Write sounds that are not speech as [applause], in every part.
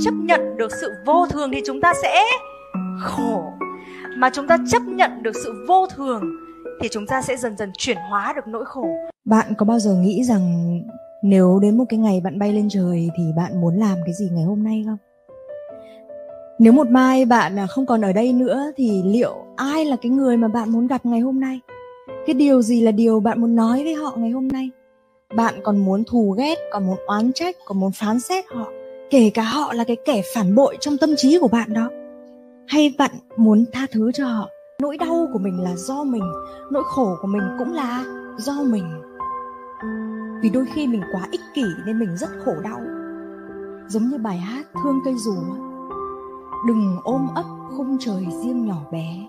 chấp nhận được sự vô thường thì chúng ta sẽ khổ. Mà chúng ta chấp nhận được sự vô thường thì chúng ta sẽ dần dần chuyển hóa được nỗi khổ. Bạn có bao giờ nghĩ rằng nếu đến một cái ngày bạn bay lên trời thì bạn muốn làm cái gì ngày hôm nay không? Nếu một mai bạn à, không còn ở đây nữa thì liệu ai là cái người mà bạn muốn gặp ngày hôm nay? Cái điều gì là điều bạn muốn nói với họ ngày hôm nay? Bạn còn muốn thù ghét, còn muốn oán trách, còn muốn phán xét họ? Kể cả họ là cái kẻ phản bội trong tâm trí của bạn đó. Hay bạn muốn tha thứ cho họ, nỗi đau của mình là do mình, nỗi khổ của mình cũng là do mình. Vì đôi khi mình quá ích kỷ nên mình rất khổ đau. Giống như bài hát thương cây dù đừng ôm ấp khung trời riêng nhỏ bé,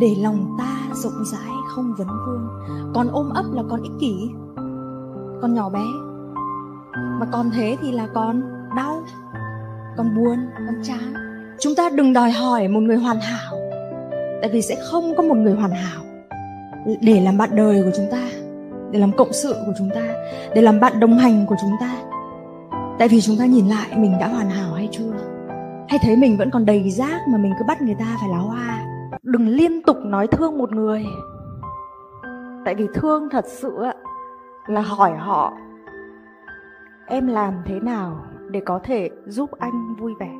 để lòng ta rộng rãi không vấn vương. Còn ôm ấp là con ích kỷ, con nhỏ bé. Mà còn thế thì là con đau, con buồn, con chán. Chúng ta đừng đòi hỏi một người hoàn hảo, tại vì sẽ không có một người hoàn hảo để làm bạn đời của chúng ta, để làm cộng sự của chúng ta, để làm bạn đồng hành của chúng ta. Tại vì chúng ta nhìn lại mình đã hoàn hảo hay chưa? Hay thấy mình vẫn còn đầy rác mà mình cứ bắt người ta phải lá hoa? Đừng liên tục nói thương một người. Tại vì thương thật sự là hỏi họ, em làm thế nào để có thể giúp anh vui vẻ.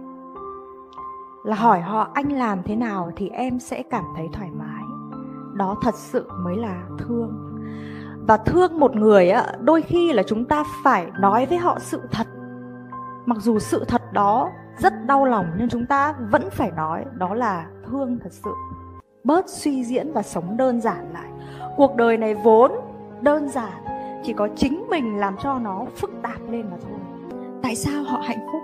Là hỏi họ anh làm thế nào thì em sẽ cảm thấy thoải mái. Đó thật sự mới là thương. Và thương một người á, đôi khi là chúng ta phải nói với họ sự thật. Mặc dù sự thật đó rất đau lòng nhưng chúng ta vẫn phải nói, đó là thương thật sự. Bớt suy diễn và sống đơn giản lại. Cuộc đời này vốn đơn giản, chỉ có chính mình làm cho nó phức tạp lên mà thôi tại sao họ hạnh phúc?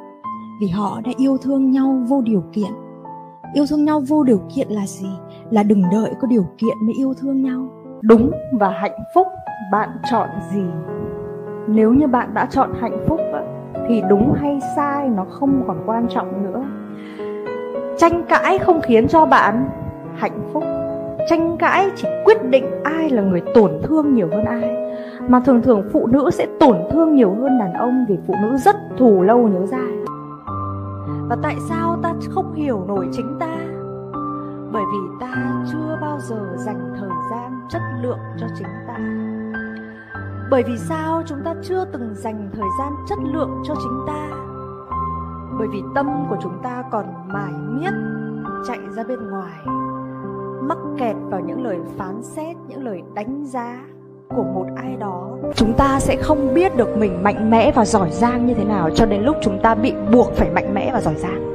Vì họ đã yêu thương nhau vô điều kiện. Yêu thương nhau vô điều kiện là gì? Là đừng đợi có điều kiện mới yêu thương nhau. Đúng và hạnh phúc, bạn chọn gì? Nếu như bạn đã chọn hạnh phúc thì đúng hay sai nó không còn quan trọng nữa. Tranh cãi không khiến cho bạn hạnh phúc tranh cãi chỉ quyết định ai là người tổn thương nhiều hơn ai. Mà thường thường phụ nữ sẽ tổn thương nhiều hơn đàn ông vì phụ nữ rất thù lâu nhớ dai và tại sao ta không hiểu nổi chính ta? Bởi vì ta chưa bao giờ dành thời gian chất lượng cho chính ta. Bởi vì sao chúng ta chưa từng dành thời gian chất lượng cho chính ta? Bởi vì tâm của chúng ta còn mải miết chạy ra bên ngoài mắc kẹt vào những lời phán xét, những lời đánh giá của một ai đó. Chúng ta sẽ không biết được mình mạnh mẽ và giỏi giang như thế nào cho đến lúc chúng ta bị buộc phải mạnh mẽ và giỏi giang.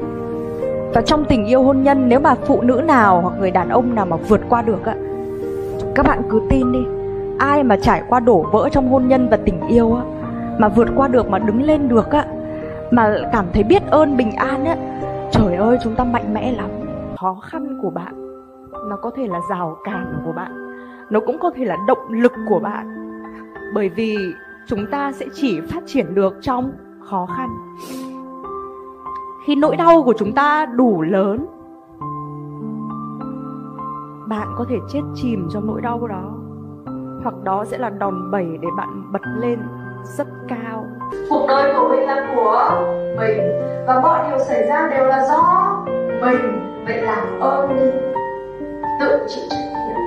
Và trong tình yêu hôn nhân, nếu mà phụ nữ nào hoặc người đàn ông nào mà vượt qua được á, các bạn cứ tin đi. Ai mà trải qua đổ vỡ trong hôn nhân và tình yêu á, mà vượt qua được, mà đứng lên được á, mà cảm thấy biết ơn, bình an á, trời ơi, chúng ta mạnh mẽ lắm. Khó khăn của bạn nó có thể là rào cản của bạn. Nó cũng có thể là động lực của bạn. Bởi vì chúng ta sẽ chỉ phát triển được trong khó khăn. Khi nỗi đau của chúng ta đủ lớn, bạn có thể chết chìm trong nỗi đau đó. Hoặc đó sẽ là đòn bẩy để bạn bật lên rất cao. Cuộc đời của mình là của mình và mọi điều xảy ra đều là do mình. Vậy làm ơn đi tự chịu trách nhiệm.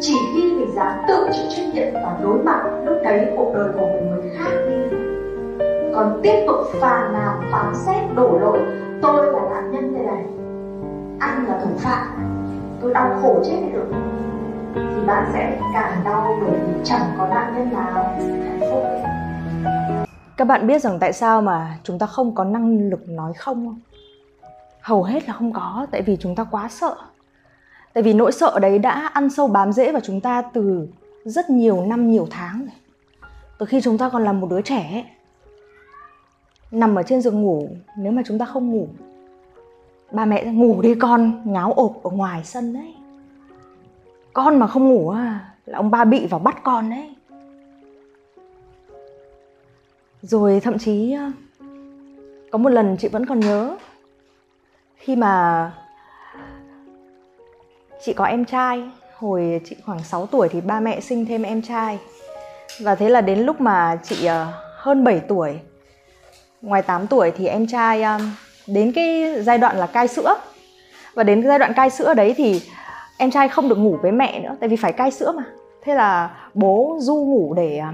Chỉ khi mình dám tự chịu trách nhiệm và đối mặt lúc đấy, cuộc đời của mình mới khác đi. Còn tiếp tục phàn nàn phán xét, đổ lỗi, tôi là nạn nhân đây này. Anh là thủ phạm tôi đau khổ chết được thì bạn sẽ càng đau bởi vì chẳng có nạn nhân nào hạnh phúc. Các bạn biết rằng tại sao mà chúng ta không có năng lực nói không không? Hầu hết là không có, tại vì chúng ta quá sợ tại vì nỗi sợ đấy đã ăn sâu bám rễ vào chúng ta từ rất nhiều năm nhiều tháng rồi. Từ khi chúng ta còn là một đứa trẻ ấy, nằm ở trên giường ngủ nếu mà chúng ta không ngủ ba mẹ ngủ đi con ngáo ộp ở ngoài sân đấy. Con mà không ngủ à là ông ba bị vào bắt con đấy. Rồi thậm chí có một lần chị vẫn còn nhớ khi mà chị có em trai. Hồi chị khoảng 6 tuổi thì ba mẹ sinh thêm em trai. Và thế là đến lúc mà chị ờ, hơn 7 tuổi. Ngoài 8 tuổi thì em trai ờ, đến cái giai đoạn là cai sữa. Và đến cái giai đoạn cai sữa đấy thì em trai không được ngủ với mẹ nữa, tại vì phải cai sữa mà. Thế là bố du ngủ để ờ,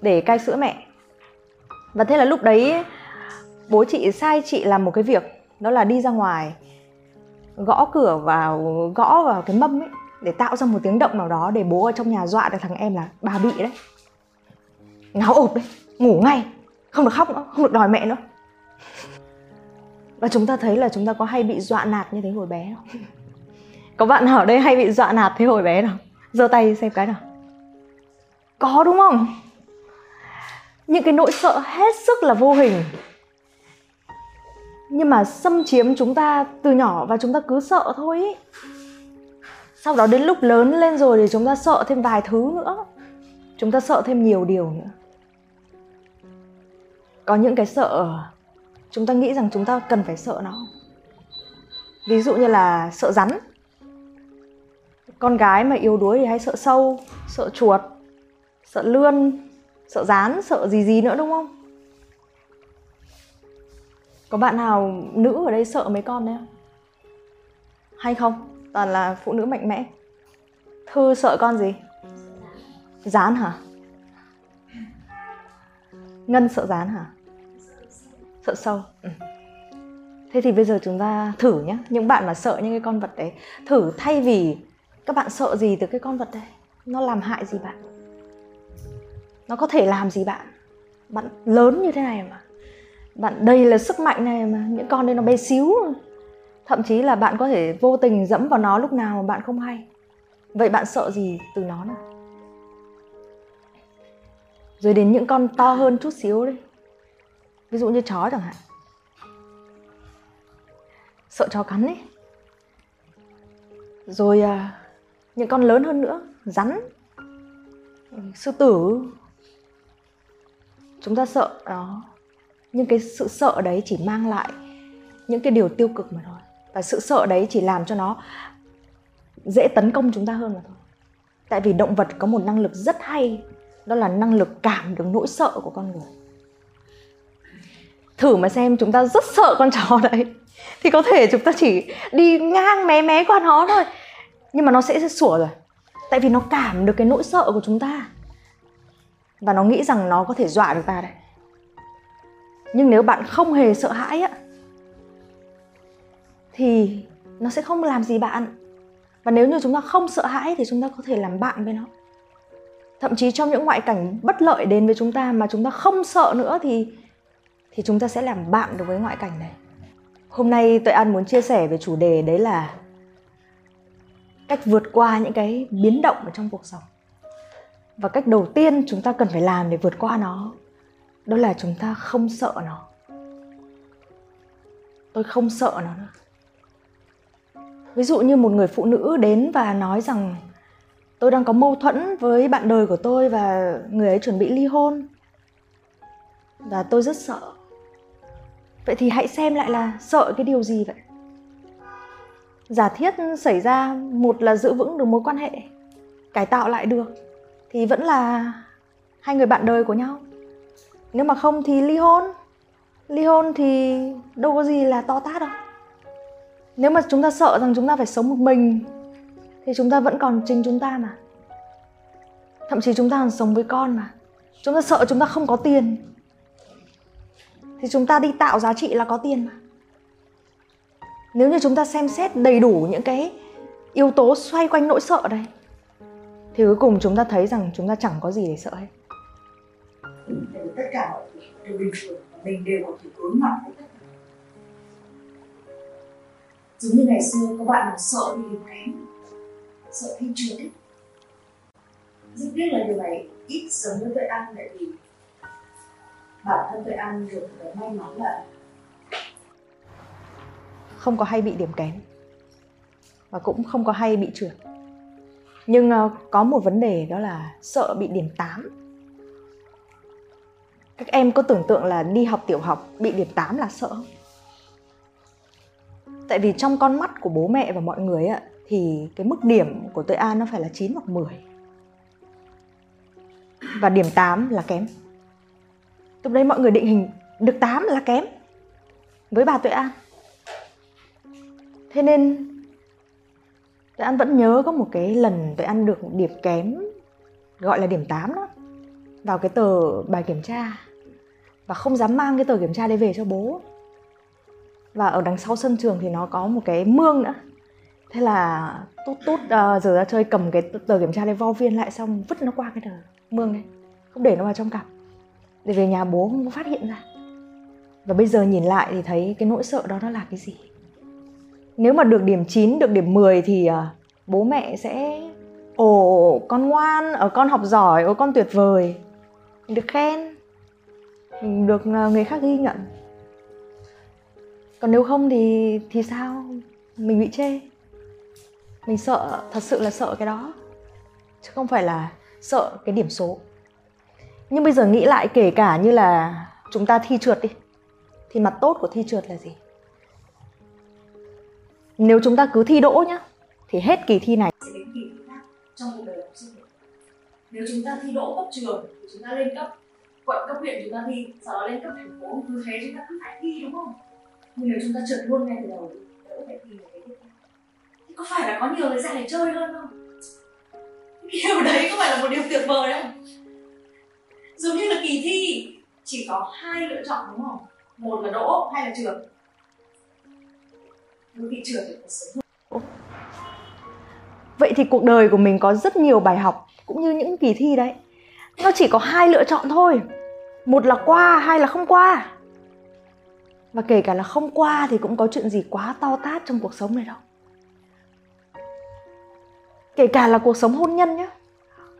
để cai sữa mẹ. Và thế là lúc đấy bố chị, sai chị làm một cái việc, đó là đi ra ngoài gõ cửa vào, gõ vào cái mâm ấy, để tạo ra một tiếng động nào đó để bố ở trong nhà dọa được thằng em là bà bị đấy. Ngáo ộp đấy, ngủ ngay, không được khóc nữa, không được đòi mẹ nữa. Và chúng ta thấy là chúng ta có hay bị dọa nạt như thế hồi bé không? [laughs] Có bạn nào ở đây hay bị dọa nạt thế hồi bé nào? Giơ tay xem cái nào. Có đúng không? Những cái nỗi sợ hết sức là vô hình nhưng mà xâm chiếm chúng ta từ nhỏ và chúng ta cứ sợ thôi ý. sau đó đến lúc lớn lên rồi thì chúng ta sợ thêm vài thứ nữa. Chúng ta sợ thêm nhiều điều nữa. Có những cái sợ, chúng ta nghĩ rằng chúng ta cần phải sợ nó. Ví dụ như là sợ rắn. Con gái mà yếu đuối thì hay sợ sâu, sợ chuột, sợ lươn, sợ rán, sợ gì gì nữa đúng không? Có bạn nào nữ ở đây sợ mấy con đấy không? Hay không? Toàn là phụ nữ mạnh mẽ. Thư sợ con gì? Dán hả? Ngân sợ dán hả? Sợ sâu. Ừ. thế thì bây giờ chúng ta thử nhé những bạn mà sợ những cái con vật đấy, thử thay vì các bạn sợ gì từ cái con vật đấy. Nó làm hại gì bạn? Nó có thể làm gì bạn? Bạn lớn như thế này mà bạn đây là sức mạnh này mà những con đây nó bé xíu. Thậm chí là bạn có thể vô tình dẫm vào nó lúc nào mà bạn không hay. Vậy bạn sợ gì từ nó nào rồi đến những con to hơn chút xíu đi ví dụ như chó chẳng hạn. Sợ chó cắn ấy. Rồi à, những con lớn hơn nữa rắn sư tử. Chúng ta sợ đó nhưng cái sự sợ đấy chỉ mang lại những cái điều tiêu cực mà thôi. Và sự sợ đấy chỉ làm cho nó dễ tấn công chúng ta hơn mà thôi. Tại vì động vật có một năng lực rất hay, đó là năng lực cảm được nỗi sợ của con người. Thử mà xem chúng ta rất sợ con chó [laughs] đấy, thì có thể chúng ta chỉ đi ngang mé mé qua nó thôi. Nhưng mà nó sẽ sủa rồi, tại vì nó cảm được cái nỗi sợ của chúng ta. Và nó nghĩ rằng nó có thể dọa được ta đấy nhưng nếu bạn không hề sợ hãi á, thì nó sẽ không làm gì bạn. Và nếu như chúng ta không sợ hãi thì chúng ta có thể làm bạn với nó. Thậm chí trong những ngoại cảnh bất lợi đến với chúng ta mà chúng ta không sợ nữa thì thì chúng ta sẽ làm bạn được với ngoại cảnh này. Hôm nay tuệ an muốn chia sẻ về chủ đề đấy là cách vượt qua những cái biến động ở trong cuộc sống. Và cách đầu tiên chúng ta cần phải làm để vượt qua nó đó là chúng ta không sợ nó. Tôi không sợ nó nữa. Ví dụ như một người phụ nữ đến và nói rằng, tôi đang có mâu thuẫn với bạn đời của tôi và người ấy chuẩn bị ly hôn. Và tôi rất sợ. Vậy thì hãy xem lại là sợ cái điều gì vậy? Giả thiết xảy ra một là giữ vững được mối quan hệ, cải tạo lại được, thì vẫn là hai người bạn đời của nhau nếu mà không thì ly hôn ly hôn thì đâu có gì là to tát đâu nếu mà chúng ta sợ rằng chúng ta phải sống một mình thì chúng ta vẫn còn chính chúng ta mà thậm chí chúng ta còn sống với con mà chúng ta sợ chúng ta không có tiền thì chúng ta đi tạo giá trị là có tiền mà nếu như chúng ta xem xét đầy đủ những cái yếu tố xoay quanh nỗi sợ đây thì cuối cùng chúng ta thấy rằng chúng ta chẳng có gì để sợ hết tất cả mọi thứ đều bình thường, mình đều có thể đối mặt với tất cả. Giống như ngày xưa, các bạn nào sợ bị điểm kém, sợ thi trượt ấy rất biết là điều này ít giống với tôi ăn, tại vì bản thân tôi ăn được cái may mắn là không có hay bị điểm kém, và cũng không có hay bị trượt. Nhưng ờ, có một vấn đề đó là sợ bị điểm 8 các em có tưởng tượng là đi học tiểu học bị điểm 8 là sợ không? Tại vì trong con mắt của bố mẹ và mọi người ạ thì cái mức điểm của Tuệ An nó phải là 9 hoặc 10. Và điểm 8 là kém. Lúc đấy mọi người định hình được 8 là kém. với bà tuệ an thế nên tuệ an vẫn nhớ có một cái lần tuệ an được điểm kém, gọi là điểm 8 đó, vào cái tờ bài kiểm tra và không dám mang cái tờ kiểm tra đấy về cho bố. Và ở đằng sau sân trường thì nó có một cái mương nữa. Thế là tút tút uh, giờ ra chơi cầm cái tờ kiểm tra đấy vo viên lại xong vứt nó qua cái tờ mương đấy không để nó vào trong cặp. Để về nhà bố không có phát hiện ra. Và bây giờ nhìn lại thì thấy cái nỗi sợ đó nó là cái gì? Nếu mà được điểm 9, được điểm 10 thì uh, bố mẹ sẽ ồ con ngoan, ở con học giỏi, ở con tuyệt vời. Được khen được à, người khác ghi nhận. Còn nếu không thì thì sao? Mình bị chê. Mình sợ, thật sự là sợ cái đó. Chứ không phải là sợ cái điểm số. Nhưng bây giờ nghĩ lại kể cả như là chúng ta thi trượt đi, thì mặt tốt của thi trượt là gì? Nếu chúng ta cứ thi đỗ nhá, thì hết kỳ thi này. Sẽ đến kỳ khác trong cuộc đời học sinh. Nếu chúng ta thi đỗ cấp trường, thì chúng ta lên cấp quận, cấp huyện chúng ta thi sau đó lên cấp thành phố, cứ thế chúng ta cứ phải thi, đúng không? Nhưng nếu chúng ta trượt luôn ngay từ đầu thì đỡ phải thi một cái tiếp theo có phải là có nhiều thời gian để chơi hơn không? Điều đấy có phải là một điều tuyệt vời không? Giống như là kỳ thi, chỉ có hai lựa chọn, đúng không? Một là đỗ hay là trượt. Đôi khi trượt thì phải sớm hơn vậy thì cuộc đời của mình có rất nhiều bài học, cũng như những kỳ thi đấy. Nó chỉ có hai lựa chọn thôi một là qua hay là không qua. Và kể cả là không qua thì cũng có chuyện gì quá to tát trong cuộc sống này đâu. Kể cả là cuộc sống hôn nhân nhé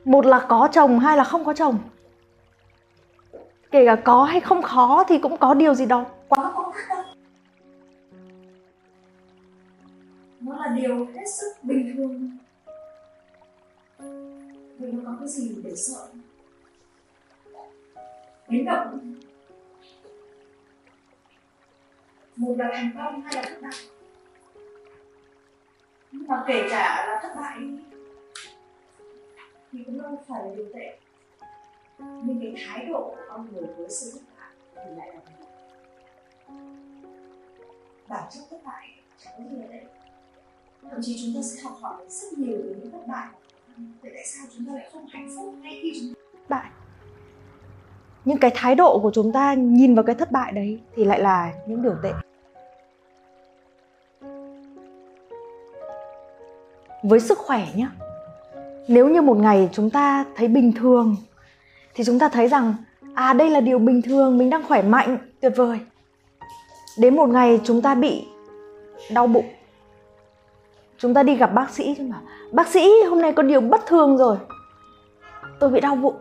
một là có chồng hay là không có chồng. Kể cả có hay không khó thì cũng có điều gì đó quá khó khăn đâu. Nó là điều hết sức bình thường. Vì nó có cái gì để sợ? Biến động một là thành công hay là thất bại. Nhưng mà kể cả là thất bại thì cũng đâu phải là điều tệ. Nhưng cái thái độ của con người với sự thất bại thì lại là một bản chất thất bại chẳng có gì là tệ. Thậm chí chúng ta sẽ học hỏi rất nhiều từ những thất bại. Vậy tại sao chúng ta lại không hạnh phúc ngay khi chúng ta bại nhưng cái thái độ của chúng ta nhìn vào cái thất bại đấy thì lại là những điều tệ. Với sức khỏe nhé nếu như một ngày chúng ta thấy bình thường, thì chúng ta thấy rằng à đây là điều bình thường, mình đang khỏe mạnh, tuyệt vời. Đến một ngày chúng ta bị đau bụng, chúng ta đi gặp bác sĩ chứ mà. Bác sĩ, hôm nay có điều bất thường rồi. Tôi bị đau bụng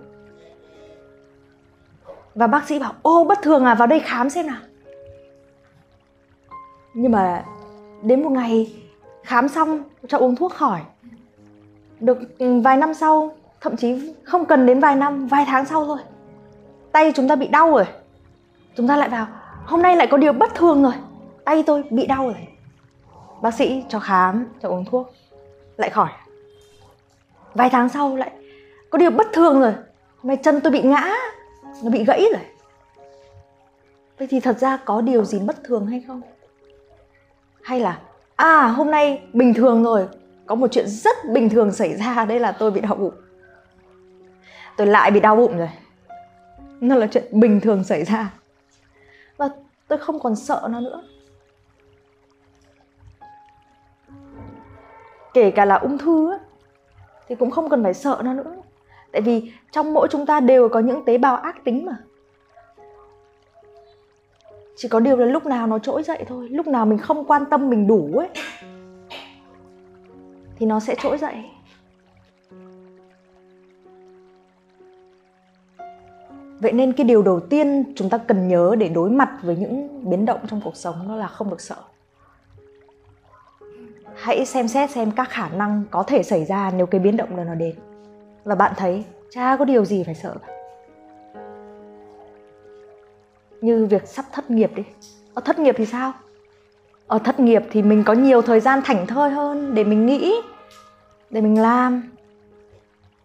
và bác sĩ bảo, ô, bất thường à vào đây khám xem nào. Nhưng mà đến một ngày khám xong cho uống thuốc khỏi. Được ừ, vài năm sau, thậm chí không cần đến vài năm, vài tháng sau thôi. Tay chúng ta bị đau rồi. Chúng ta lại vào, hôm nay lại có điều bất thường rồi. Tay tôi bị đau rồi. Bác sĩ cho khám, cho uống thuốc, lại khỏi. Vài tháng sau lại, có điều bất thường rồi. Mày chân tôi bị ngã nó bị gãy rồi. Vậy thì thật ra có điều gì bất thường hay không? Hay là à hôm nay bình thường rồi. Có một chuyện rất bình thường xảy ra. Đây là tôi bị đau bụng. Tôi lại bị đau bụng rồi. Nó là chuyện bình thường xảy ra. Và tôi không còn sợ nó nữa. Kể cả là ung thư á, thì cũng không cần phải sợ nó nữa tại vì trong mỗi chúng ta đều có những tế bào ác tính mà. Chỉ có điều là lúc nào nó trỗi dậy thôi, lúc nào mình không quan tâm mình đủ ấy, thì nó sẽ trỗi dậy. Vậy nên cái điều đầu tiên chúng ta cần nhớ để đối mặt với những biến động trong cuộc sống đó là không được sợ. Hãy xem xét xem các khả năng có thể xảy ra nếu cái biến động đó nó đến và bạn thấy chả có điều gì phải sợ? Cả như việc sắp thất nghiệp đi. Ở thất nghiệp thì sao? Ở thất nghiệp thì mình có nhiều thời gian thảnh thơi hơn để mình nghĩ, để mình làm.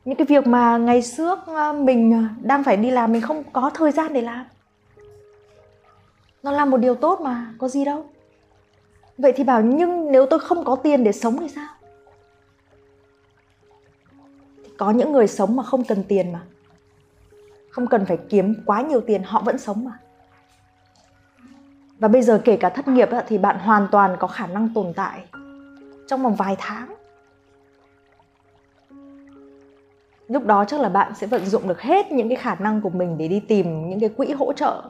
Những cái việc mà ngày trước à, mình à, đang phải đi làm, mình không có thời gian để làm. Nó là một điều tốt mà, có gì đâu. Vậy thì bảo, nhưng nếu tôi không có tiền để sống thì sao? Có những người sống mà không cần tiền mà. Không cần phải kiếm quá nhiều tiền, họ vẫn sống mà. Và bây giờ kể cả thất nghiệp thì bạn hoàn toàn có khả năng tồn tại trong vòng vài tháng. Lúc đó chắc là bạn sẽ vận dụng được hết những cái khả năng của mình để đi tìm những cái quỹ hỗ trợ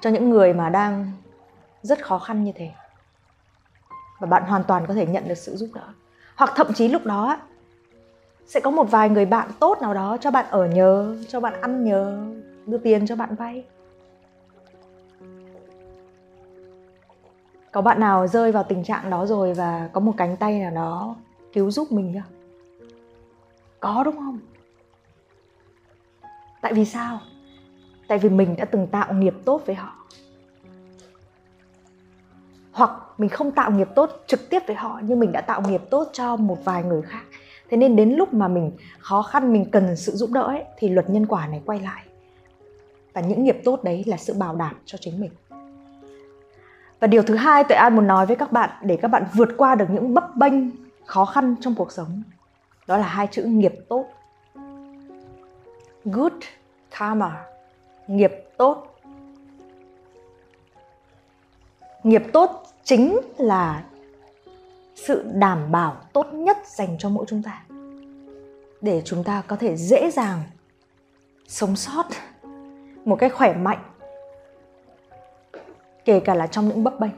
cho những người mà đang rất khó khăn như thế. Và bạn hoàn toàn có thể nhận được sự giúp đỡ. Hoặc thậm chí lúc đó sẽ có một vài người bạn tốt nào đó cho bạn ở nhờ, cho bạn ăn nhờ, đưa tiền cho bạn vay. Có bạn nào rơi vào tình trạng đó rồi và có một cánh tay nào đó cứu giúp mình chưa? Có đúng không? Tại vì sao? Tại vì mình đã từng tạo nghiệp tốt với họ. Hoặc mình không tạo nghiệp tốt trực tiếp với họ, nhưng mình đã tạo nghiệp tốt cho một vài người khác thế nên đến lúc mà mình khó khăn mình cần sự giúp đỡ ấy, thì luật nhân quả này quay lại. Và những nghiệp tốt đấy là sự bảo đảm cho chính mình. Và điều thứ hai tuệ an muốn nói với các bạn để các bạn vượt qua được những bấp bênh khó khăn trong cuộc sống đó là hai chữ nghiệp tốt. Good karma nghiệp tốt. Nghiệp tốt chính là sự đảm bảo tốt nhất dành cho mỗi chúng ta. Để chúng ta có thể dễ dàng sống sót một cách khỏe mạnh, kể cả là trong những bấp bênh.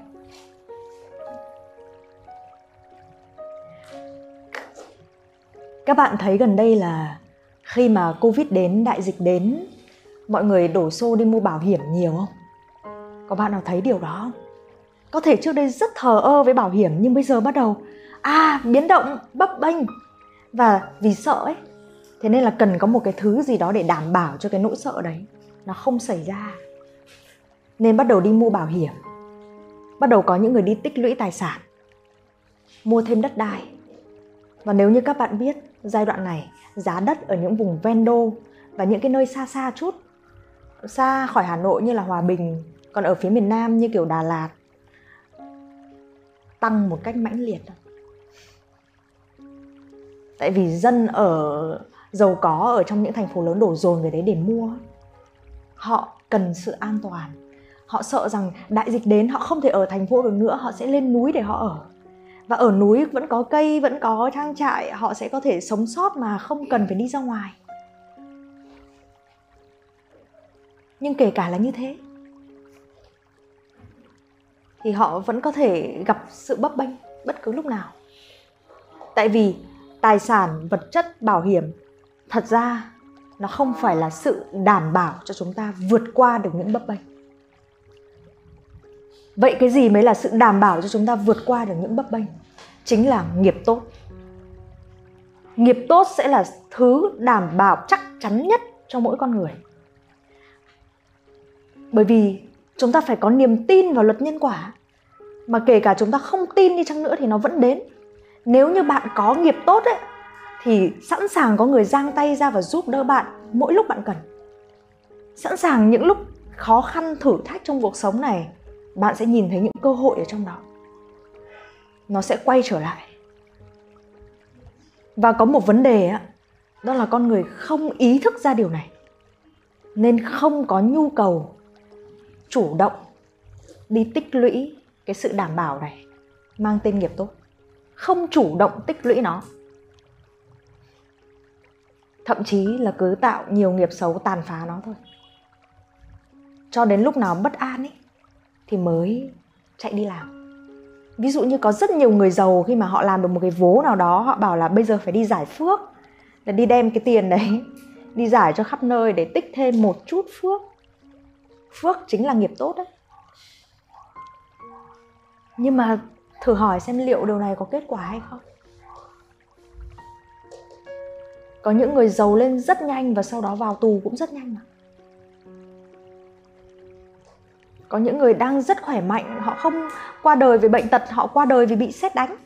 Các bạn thấy gần đây là khi mà covid đến, đại dịch đến, mọi người đổ xô đi mua bảo hiểm nhiều không? Có bạn nào thấy điều đó không? Có thể trước đây rất thờ ơ với bảo hiểm, nhưng bây giờ bắt đầu à biến động, bấp bênh. Và vì sợ ấy, thế nên là cần có một cái thứ gì đó để đảm bảo cho cái nỗi sợ đấy, nó không xảy ra. Nên bắt đầu đi mua bảo hiểm. Bắt đầu có những người đi tích lũy tài sản, mua thêm đất đai. Và nếu như các bạn biết, giai đoạn này, giá đất ở những vùng ven đô và những cái nơi xa xa chút, xa khỏi Hà Nội như là Hòa Bình, còn ở phía miền Nam như kiểu Đà Lạt tăng một cách mãnh liệt. Tại vì dân ở, giàu có ở trong những thành phố lớn đổ dồn về đấy để mua, họ cần sự an toàn. Họ sợ rằng đại dịch đến, họ không thể ở thành phố được nữa, họ sẽ lên núi để họ ở. Và ở núi vẫn có cây, vẫn có trang trại, họ sẽ có thể sống sót mà không cần phải đi ra ngoài. Nhưng kể cả là như thế thì họ vẫn có thể gặp sự bấp bênh bất cứ lúc nào. Tại vì tài sản, vật chất, bảo hiểm, thật ra nó không phải là sự đảm bảo cho chúng ta vượt qua được những bấp bênh. Vậy cái gì mới là sự đảm bảo cho chúng ta vượt qua được những bấp bênh? Chính là nghiệp tốt. Nghiệp tốt sẽ là thứ đảm bảo chắc chắn nhất cho mỗi con người. Bởi vì chúng ta phải có niềm tin vào luật nhân quả. Mà kể cả chúng ta không tin đi chăng nữa thì nó vẫn đến. Nếu như bạn có nghiệp tốt ấy, thì sẵn sàng có người giang tay ra và giúp đỡ bạn mỗi lúc bạn cần. Sẵn sàng những lúc khó khăn thử thách trong cuộc sống này, bạn sẽ nhìn thấy những cơ hội ở trong đó. Nó sẽ quay trở lại. Và có một vấn đề á, đó là con người không ý thức ra điều này. Nên không có nhu cầu chủ động đi tích lũy cái sự đảm bảo này, mang tên nghiệp tốt. Không chủ động tích lũy nó. Thậm chí là cứ tạo nhiều nghiệp xấu tàn phá nó thôi. Cho đến lúc nào bất an ấy thì mới chạy đi làm. Ví dụ như có rất nhiều người giàu khi mà họ làm được một cái vố nào đó, họ bảo là bây giờ phải đi giải phước, là đi đem cái tiền đấy, [laughs] đi giải cho khắp nơi để tích thêm một chút phước phước chính là nghiệp tốt đấy nhưng mà thử hỏi xem liệu điều này có kết quả hay không? Có những người giàu lên rất nhanh và sau đó vào tù cũng rất nhanh mà. Có những người đang rất khỏe mạnh, họ không qua đời vì bệnh tật, họ qua đời vì bị xét đánh.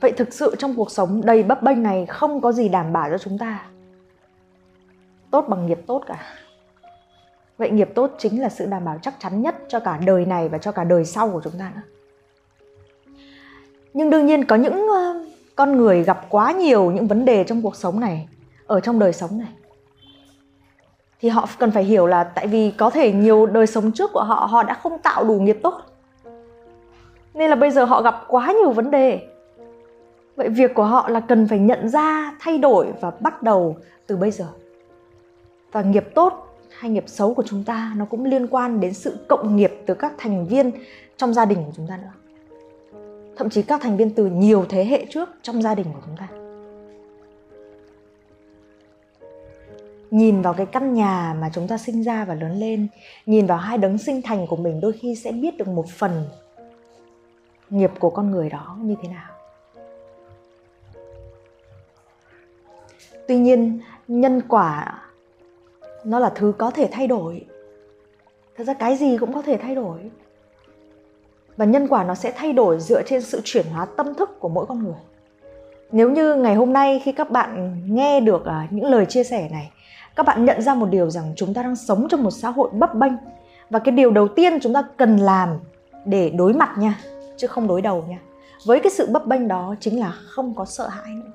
Vậy thực sự trong cuộc sống đầy bấp bênh này không có gì đảm bảo cho chúng ta tốt bằng nghiệp tốt cả. Vậy nghiệp tốt chính là sự đảm bảo chắc chắn nhất cho cả đời này và cho cả đời sau của chúng ta nữa. Nhưng đương nhiên có những ờ, con người gặp quá nhiều những vấn đề trong cuộc sống này, ở trong đời sống này. Thì họ cần phải hiểu là tại vì có thể nhiều đời sống trước của họ họ đã không tạo đủ nghiệp tốt. Nên là bây giờ họ gặp quá nhiều vấn đề. Vậy việc của họ là cần phải nhận ra, thay đổi và bắt đầu từ bây giờ và nghiệp tốt hay nghiệp xấu của chúng ta nó cũng liên quan đến sự cộng nghiệp từ các thành viên trong gia đình của chúng ta nữa. Thậm chí các thành viên từ nhiều thế hệ trước trong gia đình của chúng ta. Nhìn vào cái căn nhà mà chúng ta sinh ra và lớn lên, nhìn vào hai đấng sinh thành của mình đôi khi sẽ biết được một phần nghiệp của con người đó như thế nào. Tuy nhiên, nhân quả nó là thứ có thể thay đổi. Thật ra cái gì cũng có thể thay đổi. Và nhân quả nó sẽ thay đổi dựa trên sự chuyển hóa tâm thức của mỗi con người. Nếu như ngày hôm nay khi các bạn nghe được à, những lời chia sẻ này, các bạn nhận ra một điều rằng chúng ta đang sống trong một xã hội bấp bênh. Và cái điều đầu tiên chúng ta cần làm để đối mặt nha, chứ không đối đầu nha, với cái sự bấp bênh đó chính là không có sợ hãi nữa.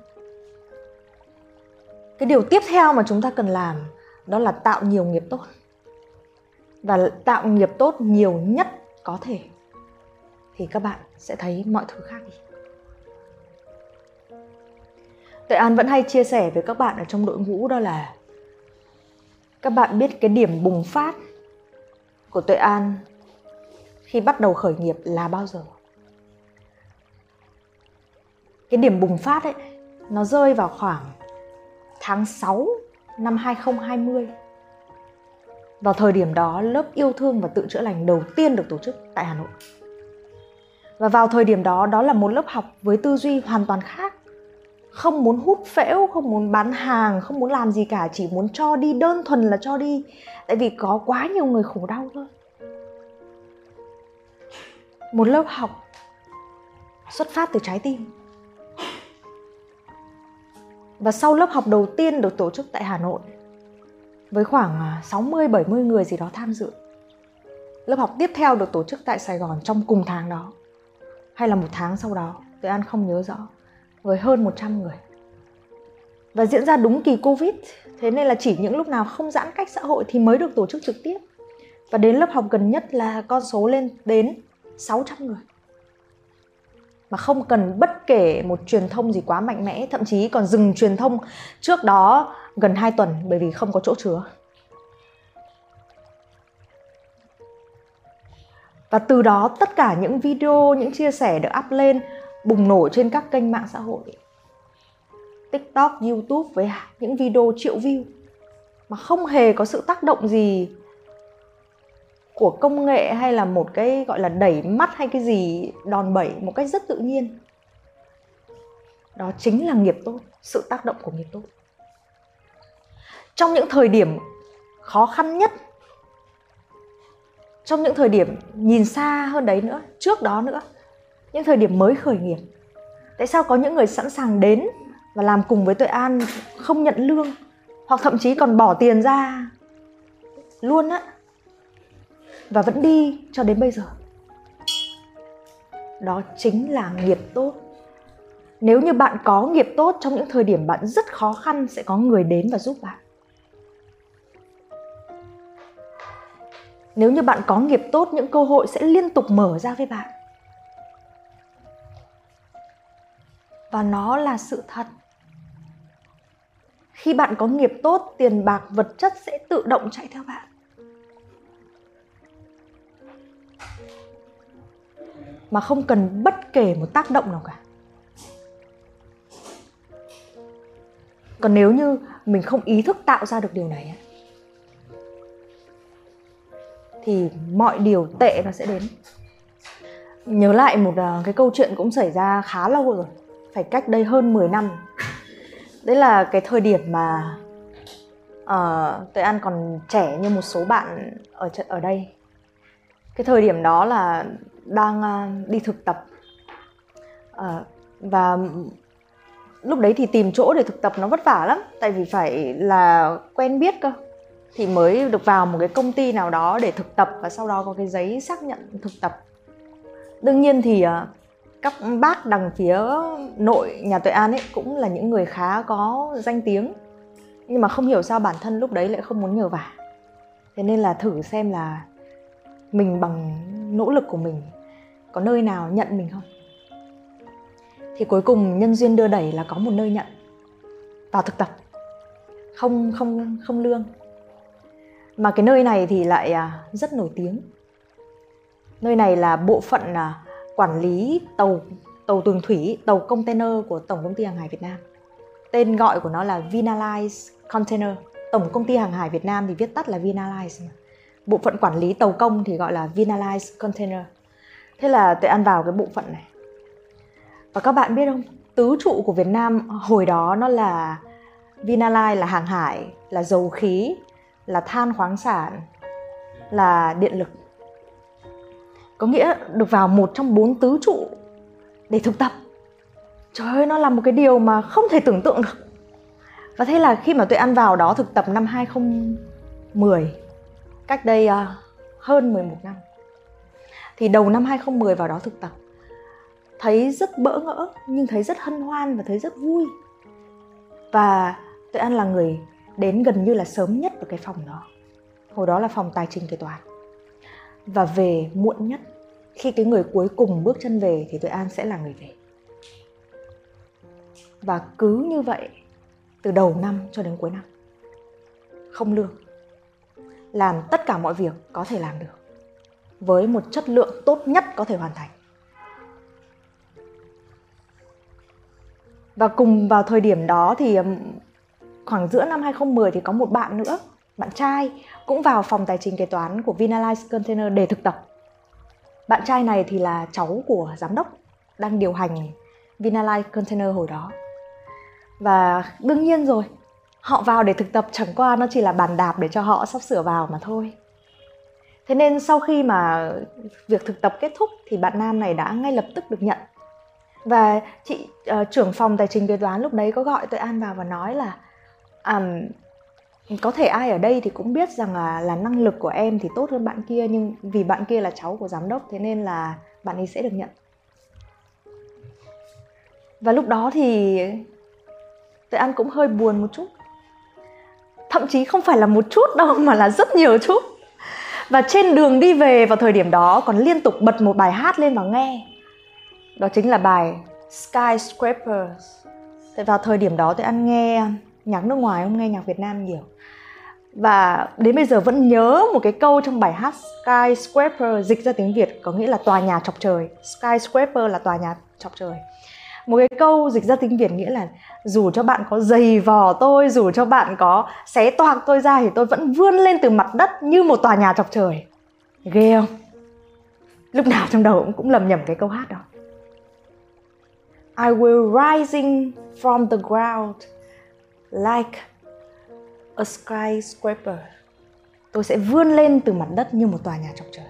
Cái điều tiếp theo mà chúng ta cần làm đó là tạo nhiều nghiệp tốt. Và tạo nghiệp tốt nhiều nhất có thể. Thì các bạn sẽ thấy mọi thứ khác đi. Tuệ An vẫn hay chia sẻ với các bạn ở trong đội ngũ đó là các bạn biết cái điểm bùng phát của Tuệ An khi bắt đầu khởi nghiệp là bao giờ? Cái điểm bùng phát ấy, nó rơi vào khoảng tháng 6 năm 2020. Vào thời điểm đó, lớp yêu thương và tự chữa lành đầu tiên được tổ chức tại Hà Nội. Và vào thời điểm đó, đó là một lớp học với tư duy hoàn toàn khác. Không muốn hút phễu, không muốn bán hàng, không muốn làm gì cả, chỉ muốn cho đi đơn thuần là cho đi. Tại vì có quá nhiều người khổ đau thôi. Một lớp học xuất phát từ trái tim và sau lớp học đầu tiên được tổ chức tại Hà Nội với khoảng à, 60-70 người gì đó tham dự. Lớp học tiếp theo được tổ chức tại Sài Gòn trong cùng tháng đó hay là một tháng sau đó, tôi An không nhớ rõ, với hơn 100 người. Và diễn ra đúng kỳ Covid, thế nên là chỉ những lúc nào không giãn cách xã hội thì mới được tổ chức trực tiếp. Và đến lớp học gần nhất là con số lên đến 600 người mà không cần bất kể một truyền thông gì quá mạnh mẽ, thậm chí còn dừng truyền thông trước đó gần 2 tuần bởi vì không có chỗ chứa. Và từ đó tất cả những video, những chia sẻ được up lên, bùng nổ trên các kênh mạng xã hội. Tiktok, youtube với những video triệu view mà không hề có sự tác động gì của công nghệ hay là một cái, gọi là, đẩy mắt hay cái gì đòn bẩy một cách rất tự nhiên? Đó chính là nghiệp tốt, sự tác động của nghiệp tốt. Trong những thời điểm khó khăn nhất, trong những thời điểm nhìn xa hơn đấy nữa, trước đó nữa, những thời điểm mới khởi nghiệp, tại sao có những người sẵn sàng đến và làm cùng với tuệ an không nhận lương hoặc thậm chí còn bỏ tiền ra luôn á? Và vẫn đi cho đến bây giờ. Đó chính là nghiệp tốt. Nếu như bạn có nghiệp tốt trong những thời điểm bạn rất khó khăn, sẽ có người đến và giúp bạn. Nếu như bạn có nghiệp tốt, những cơ hội sẽ liên tục mở ra với bạn. Và nó là sự thật. Khi bạn có nghiệp tốt, tiền bạc, vật chất sẽ tự động chạy theo bạn. Mà không cần bất kể một tác động nào cả. Còn nếu như mình không ý thức tạo ra được điều này thì mọi điều tệ nó sẽ đến. Nhớ lại một à, cái câu chuyện cũng xảy ra khá lâu rồi phải cách đây hơn 10 năm. Đấy là cái thời điểm mà ờ, uh, tôi an còn trẻ như một số bạn ở ở đây. Cái thời điểm đó là đang à, đi thực tập. À, và lúc đấy thì tìm chỗ để thực tập nó vất vả lắm tại vì phải là quen biết cơ. Thì mới được vào một cái công ty nào đó để thực tập và sau đó có cái giấy xác nhận thực tập. Đương nhiên thì à, các bác đằng phía nội nhà tuệ an ấy cũng là những người khá có danh tiếng. Nhưng mà không hiểu sao bản thân lúc đấy lại không muốn nhờ vả. Thế nên là thử xem là mình bằng nỗ lực của mình, có nơi nào nhận mình không? Thì cuối cùng nhân duyên đưa đẩy là có một nơi nhận. Vào thực tập. Không không không lương. Mà cái nơi này thì lại à, rất nổi tiếng. Nơi này là bộ phận à, quản lý tàu tàu tường thủy, tàu container của tổng công ty hàng hải Việt Nam. Tên gọi của nó là Vinalize Container. Tổng công ty hàng hải Việt Nam thì viết tắt là Vinalize bộ phận quản lý tàu công thì gọi là Vinalize Container. Thế là tôi ăn vào cái bộ phận này. Và các bạn biết không? Tứ trụ của Việt Nam hồi đó nó là Vinalize là hàng hải, là dầu khí, là than khoáng sản, là điện lực. Có nghĩa được vào một trong bốn tứ trụ để thực tập. Trời ơi, nó là một cái điều mà không thể tưởng tượng được. Và thế là khi mà tôi ăn vào đó thực tập năm 2010 cách đây uh, hơn 11 năm. Thì đầu năm 2010 vào đó thực tập thấy rất bỡ ngỡ nhưng thấy rất hân hoan và thấy rất vui. Và tôi ăn là người đến gần như là sớm nhất ở cái phòng đó. Hồi đó là phòng tài chính kế toán. Và về muộn nhất khi cái người cuối cùng bước chân về thì tôi an sẽ là người về. Và cứ như vậy từ đầu năm cho đến cuối năm không lương làm tất cả mọi việc có thể làm được, với một chất lượng tốt nhất có thể hoàn thành. Và cùng vào thời điểm đó thì khoảng giữa năm 2010 thì có một bạn nữa, bạn trai, cũng vào phòng tài chính kế toán của Vinalize Container để thực tập. Bạn trai này thì là cháu của giám đốc đang điều hành Vinalize Container hồi đó. Và đương nhiên rồi họ vào để thực tập chẳng qua nó chỉ là bàn đạp để cho họ sắp sửa vào mà thôi. Thế nên sau khi mà việc thực tập kết thúc thì bạn nam này đã ngay lập tức được nhận. Và chị uh, trưởng phòng tài chính kế toán lúc đấy có gọi tôi an vào và nói là um, có thể ai ở đây thì cũng biết rằng là là năng lực của em thì tốt hơn bạn kia nhưng vì bạn kia là cháu của giám đốc thế nên là bạn ấy sẽ được nhận. Và lúc đó thì tôi ăn cũng hơi buồn một chút thậm chí không phải là một chút đâu, [laughs] mà là rất nhiều chút. Và trên đường đi về vào thời điểm đó, còn liên tục bật một bài hát lên và nghe. Đó chính là bài Skyscrapers. Tại vào thời điểm đó tôi ăn nghe nhạc nước ngoài, không nghe nhạc Việt Nam nhiều. Và đến bây giờ vẫn nhớ một cái câu trong bài hát Skyscraper dịch ra tiếng Việt, có nghĩa là tòa nhà chọc trời. Skyscraper là tòa nhà chọc trời. Một cái câu dịch ra tiếng Việt nghĩa là dù cho bạn có dày vò tôi dù cho bạn có xé toạc tôi ra thì tôi vẫn vươn lên từ mặt đất như một tòa nhà chọc trời. Ghê không? Lúc nào trong đầu cũng, cũng lầm nhầm cái câu hát đó. I will rising from the ground like a skyscraper. Tôi sẽ vươn lên từ mặt đất như một tòa nhà chọc trời.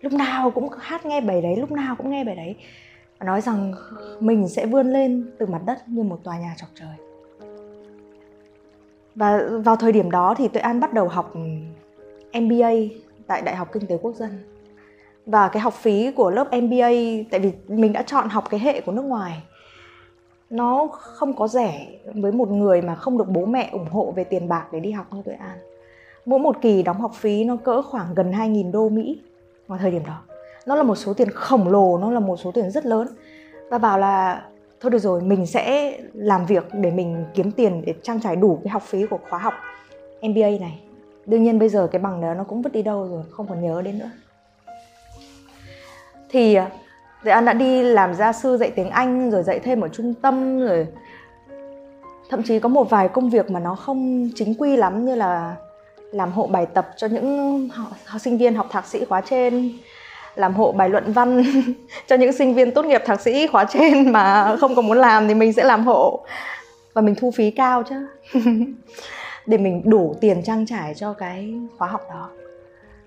Lúc nào cũng hát nghe bài đấy lúc nào cũng nghe bài đấy và nói rằng mình sẽ vươn lên từ mặt đất như một tòa nhà chọc trời và vào thời điểm đó thì tuệ an bắt đầu học ừ, MBA tại Đại học Kinh tế Quốc dân và cái học phí của lớp MBA tại vì mình đã chọn học cái hệ của nước ngoài, nó không có rẻ với một người mà không được bố mẹ ủng hộ về tiền bạc để đi học như Tuệ An. Mỗi một kỳ đóng học phí nó cỡ khoảng gần 2.000 đô Mỹ vào thời điểm đó. Nó là một số tiền khổng lồ, nó là một số tiền rất lớn. Và bảo là thôi được rồi, mình sẽ làm việc để mình kiếm tiền để trang trải đủ cái học phí của khóa học MBA này. Đương nhiên bây giờ cái bằng đó nó cũng vứt đi đâu rồi, không còn nhớ đến nữa. Thì dạy An đã đi làm gia sư dạy tiếng Anh rồi dạy thêm ở trung tâm rồi thậm chí có một vài công việc mà nó không chính quy lắm như là làm hộ bài tập cho những học, sinh viên học thạc sĩ khóa trên làm hộ bài luận văn [laughs] cho những sinh viên tốt nghiệp thạc sĩ khóa trên mà không có muốn làm thì mình sẽ làm hộ. Và mình thu phí cao chứ. [laughs] Để mình đủ tiền trang trải cho cái khóa học đó.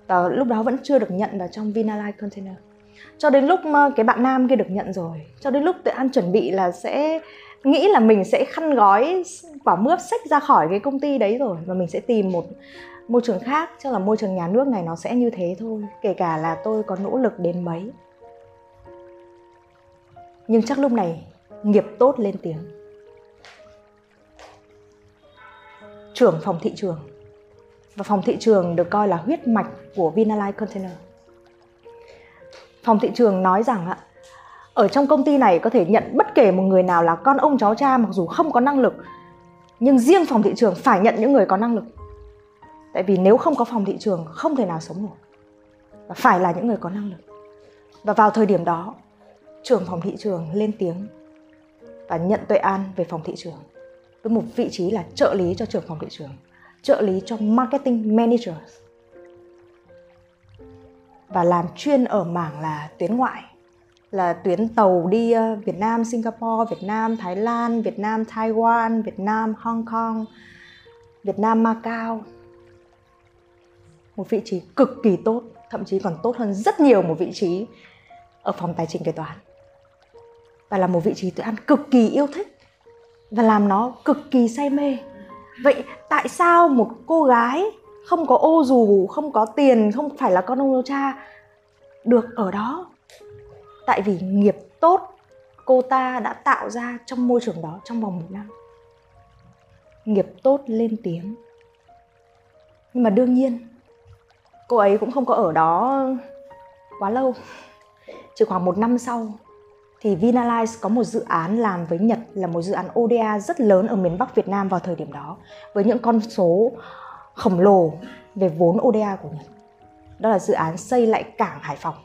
Và lúc đó vẫn chưa được nhận vào trong Vinalight Container. Cho đến lúc cái bạn nam kia được nhận rồi, cho đến lúc tự an chuẩn bị là sẽ nghĩ là mình sẽ khăn gói quả mướp sách ra khỏi cái công ty đấy rồi và mình sẽ tìm một môi trường khác chắc là môi trường nhà nước này nó sẽ như thế thôi kể cả là tôi có nỗ lực đến mấy nhưng chắc lúc này nghiệp tốt lên tiếng trưởng phòng thị trường và phòng thị trường được coi là huyết mạch của Vinalines Container. Phòng thị trường nói rằng ạ, ở trong công ty này có thể nhận bất kể một người nào là con ông cháu cha mặc dù không có năng lực, nhưng riêng phòng thị trường phải nhận những người có năng lực. Tại vì nếu không có phòng thị trường không thể nào sống nổi. Và phải là những người có năng lực. Và vào thời điểm đó, trưởng phòng thị trường lên tiếng và nhận Tuệ An về phòng thị trường với một vị trí là trợ lý cho trưởng phòng thị trường trợ lý cho marketing manager và làm chuyên ở mảng là tuyến ngoại là tuyến tàu đi ờ, Việt Nam, Singapore, Việt Nam, Thái Lan, Việt Nam, Taiwan, Việt Nam, Hong Kong, Việt Nam, Macau. Một vị trí cực kỳ tốt, thậm chí còn tốt hơn rất nhiều một vị trí ở phòng tài chính kế toán. Và là một vị trí tôi ăn cực kỳ yêu thích và làm nó cực kỳ say mê. Vậy tại sao một cô gái không có ô dù không có tiền không phải là con ông cha được ở đó? Tại vì nghiệp tốt cô ta đã tạo ra trong môi trường đó trong vòng một năm. Nghiệp tốt lên tiếng. Nhưng mà đương nhiên cô ấy cũng không có ở đó quá lâu chỉ khoảng một năm sau thì Vinalize có một dự án làm với Nhật là một dự án ODA rất lớn ở miền Bắc Việt Nam vào thời điểm đó với những con số khổng lồ về vốn ODA của Nhật. Đó là dự án xây lại cảng Hải Phòng.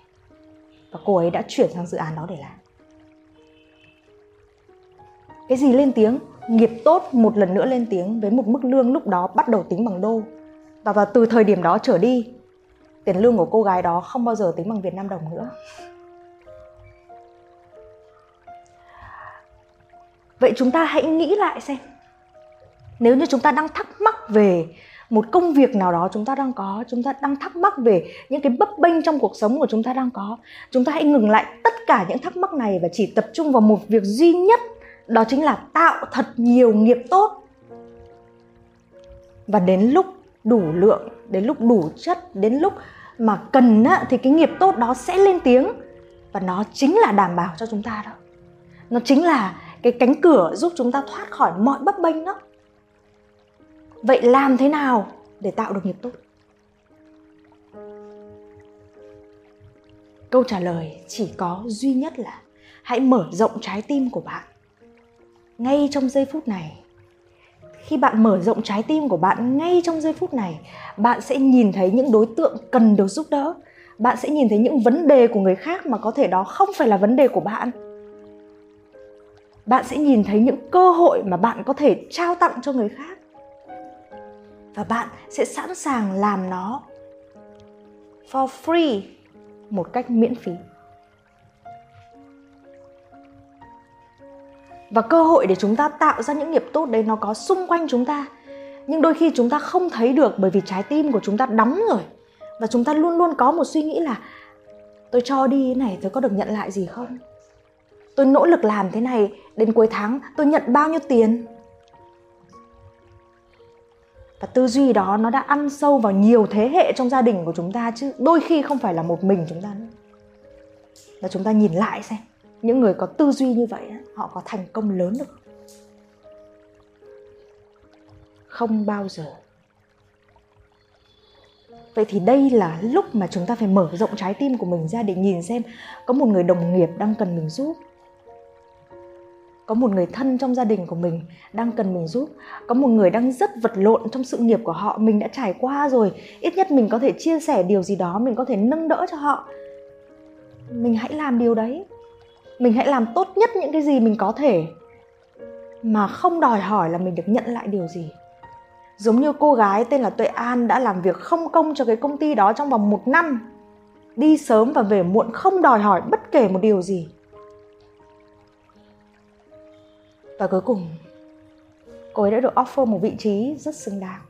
Và cô ấy đã chuyển sang dự án đó để làm. Cái gì lên tiếng? Nghiệp tốt một lần nữa lên tiếng với một mức lương lúc đó bắt đầu tính bằng đô. Và vào từ thời điểm đó trở đi, tiền lương của cô gái đó không bao giờ tính bằng Việt Nam đồng nữa. vậy chúng ta hãy nghĩ lại xem nếu như chúng ta đang thắc mắc về một công việc nào đó chúng ta đang có, chúng ta đang thắc mắc về những cái bấp bênh trong cuộc sống của chúng ta đang có, chúng ta hãy ngừng lại tất cả những thắc mắc này và chỉ tập trung vào một việc duy nhất, đó chính là tạo thật nhiều nghiệp tốt và đến lúc đủ lượng, đến lúc đủ chất, đến lúc mà cần á, thì cái nghiệp tốt đó sẽ lên tiếng. Và nó chính là đảm bảo cho chúng ta đó. Nó chính là cái cánh cửa giúp chúng ta thoát khỏi mọi bấp bênh đó. Vậy làm thế nào để tạo được nghiệp tốt? Câu trả lời chỉ có duy nhất là hãy mở rộng trái tim của bạn. Ngay trong giây phút này khi bạn mở rộng trái tim của bạn ngay trong giây phút này, bạn sẽ nhìn thấy những đối tượng cần được giúp đỡ. Bạn sẽ nhìn thấy những vấn đề của người khác mà có thể đó không phải là vấn đề của bạn. Bạn sẽ nhìn thấy những cơ hội mà bạn có thể trao tặng cho người khác. Và bạn sẽ sẵn sàng làm nó for free một cách miễn phí. Và cơ hội để chúng ta tạo ra những nghiệp tốt đấy nó có xung quanh chúng ta. Nhưng đôi khi chúng ta không thấy được bởi vì trái tim của chúng ta đóng rồi. Và chúng ta luôn luôn có một suy nghĩ là, tôi cho đi thế này, tôi có được nhận lại gì không? Tôi nỗ lực làm thế này, đến cuối tháng tôi nhận bao nhiêu tiền? Và tư duy đó nó đã ăn sâu vào nhiều thế hệ trong gia đình của chúng ta chứ đôi khi không phải là một mình chúng ta nữa. Và chúng ta nhìn lại xem những người có tư duy như vậy họ có thành công lớn được không bao giờ. Vậy thì đây là lúc mà chúng ta phải mở rộng trái tim của mình ra để nhìn xem có một người đồng nghiệp đang cần mình giúp. Có một người thân trong gia đình của mình đang cần mình giúp. Có một người đang rất vật lộn trong sự nghiệp của họ. Mình đã trải qua rồi. Ít nhất mình có thể chia sẻ điều gì đó. Mình có thể nâng đỡ cho họ. Mình hãy làm điều đấy mình hãy làm tốt nhất những cái gì mình có thể. Mà không đòi hỏi là mình được nhận lại điều gì. Giống như cô gái tên là tuệ an đã làm việc không công cho cái công ty đó trong vòng một năm. Đi sớm và về muộn không đòi hỏi bất kể một điều gì. Và cuối cùng, cô ấy đã được offer một vị trí rất xứng đáng.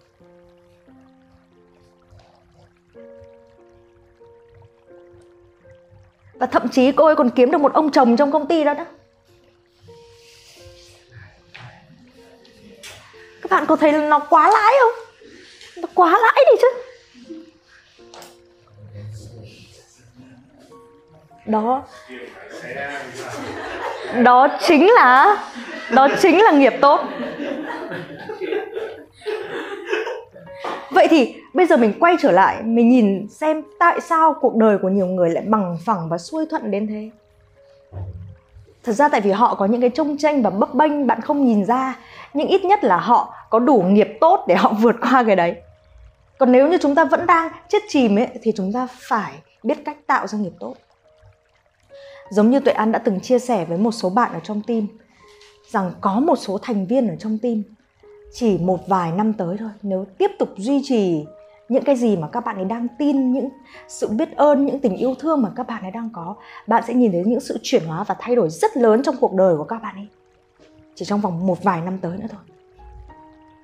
Và thậm chí cô ấy còn kiếm được một ông chồng trong công ty đó đó. Các bạn có thấy là nó quá lãi không? Nó quá lãi đi chứ. Đó. Đó chính là, đó chính là nghiệp tốt. Vậy thì bây giờ mình quay trở lại, mình nhìn xem tại sao cuộc đời của nhiều người lại bằng phẳng và xuôi thuận đến thế. Thật ra tại vì họ có những cái trông tranh và bấp bênh, bạn không nhìn ra, nhưng ít nhất là họ có đủ nghiệp tốt để họ [laughs] vượt qua cái đấy. Còn nếu như chúng ta vẫn đang chết chìm ấy, thì chúng ta phải biết cách tạo ra nghiệp tốt. Giống như tuệ an đã từng chia sẻ với một số bạn ở trong team, rằng có một số thành viên ở trong team chỉ một vài năm tới thôi, nếu tiếp tục duy trì những cái gì mà các bạn ấy đang tin, những sự biết ơn, những tình yêu thương mà các bạn ấy đang có, bạn sẽ nhìn thấy những sự chuyển hóa và thay đổi rất lớn trong cuộc đời của các bạn ấy. Chỉ trong vòng một vài năm tới nữa thôi.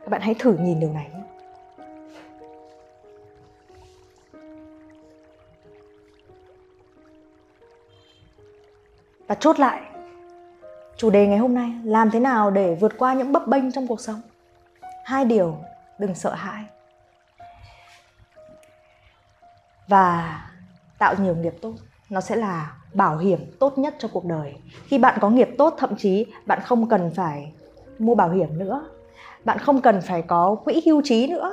Các bạn hãy thử nhìn điều này nhé. Và chốt lại, chủ đề ngày hôm nay, làm thế nào để vượt qua những bấp bênh trong cuộc sống? Hai điều đừng sợ hãi. Và tạo nhiều nghiệp tốt, nó sẽ là bảo hiểm tốt nhất cho cuộc đời. Khi bạn có nghiệp tốt, thậm chí bạn không cần phải mua bảo hiểm nữa. Bạn không cần phải có quỹ hưu trí nữa.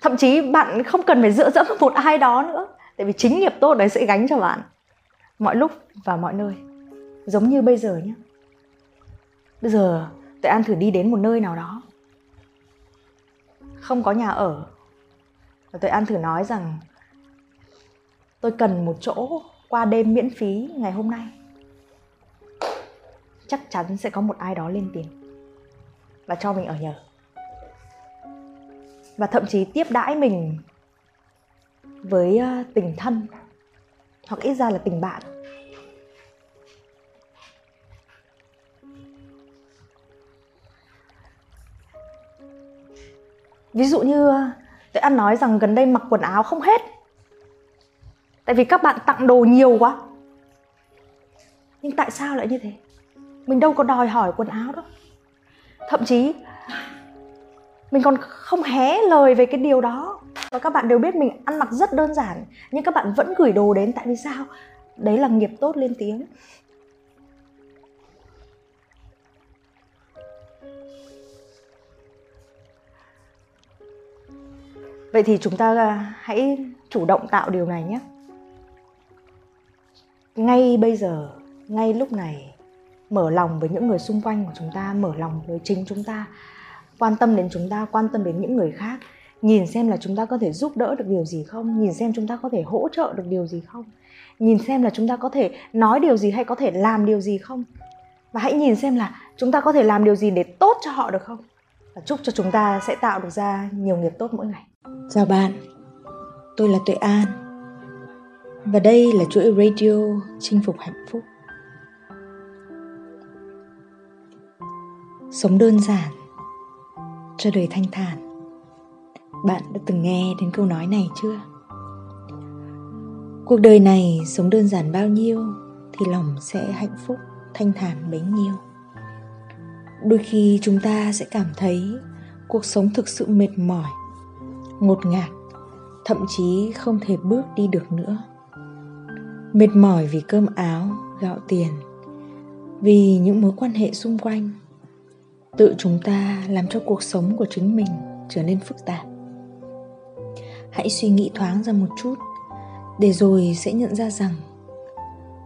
Thậm chí bạn không cần phải dựa dẫm một ai đó nữa. Tại vì chính nghiệp tốt đấy sẽ gánh cho bạn mọi lúc và mọi nơi. Giống như bây giờ nhé. Bây giờ tuệ an thử đi đến một nơi nào đó. Không có nhà ở. Và tuệ an thử nói rằng tôi cần một chỗ qua đêm miễn phí ngày hôm nay. Chắc chắn sẽ có một ai đó lên tiếng và cho mình ở nhờ. Và thậm chí tiếp đãi mình với ờ, tình thân, hoặc ít ra là tình bạn. Ví dụ như ờ, Tuệ An nói rằng gần đây mặc quần áo không hết. Tại vì các bạn tặng đồ nhiều quá. Nhưng tại sao lại như thế? Mình đâu có đòi hỏi quần áo đâu. Thậm chí, mình còn không hé lời về cái điều đó. Và các bạn đều biết mình ăn mặc rất đơn giản, nhưng các bạn vẫn gửi đồ đến tại vì sao? Đấy là nghiệp tốt lên tiếng. Vậy thì chúng ta à, hãy chủ động tạo điều này nhé. Ngay bây giờ, ngay lúc này, mở lòng với những người xung quanh của chúng ta, mở lòng với chính chúng ta, quan tâm đến chúng ta, quan tâm đến những người khác, nhìn xem là chúng ta có thể giúp đỡ được điều gì không, nhìn xem chúng ta có thể hỗ trợ được điều gì không, nhìn xem là chúng ta có thể nói điều gì hay có thể làm điều gì không. Và hãy nhìn xem là chúng ta có thể làm điều gì để tốt cho họ được không? Và chúc cho chúng ta sẽ tạo được ra nhiều nghiệp tốt mỗi ngày chào bạn, tôi là tuệ an và đây là chuỗi radio chinh phục hạnh phúc. Sống đơn giản, cho đời thanh thản. Bạn đã từng nghe đến câu nói này chưa? Cuộc đời này sống đơn giản bao nhiêu thì lòng sẽ hạnh phúc, thanh thản bấy nhiêu. Đôi khi chúng ta sẽ cảm thấy cuộc sống thực sự mệt mỏi ngột ngạt, thậm chí không thể bước đi được nữa. Mệt mỏi vì cơm áo, gạo tiền, vì những mối quan hệ xung quanh. Tự chúng ta làm cho cuộc sống của chính mình trở nên phức tạp. Hãy suy nghĩ thoáng ra một chút, để rồi sẽ nhận ra rằng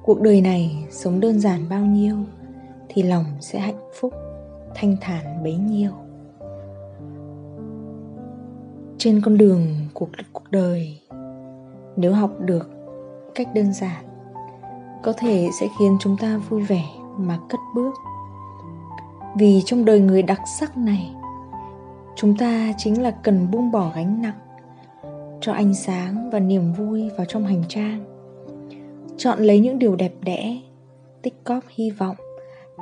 cuộc đời này sống đơn giản bao nhiêu thì lòng sẽ hạnh phúc, thanh thản bấy nhiêu trên con đường của cuộc đời. Nếu học được cách đơn giản, có thể sẽ khiến chúng ta vui vẻ mà cất bước. Vì trong đời người đặc sắc này, chúng ta chính là cần buông bỏ gánh nặng cho ánh sáng và niềm vui vào trong hành trang. Chọn lấy những điều đẹp đẽ, tích cóp hy vọng,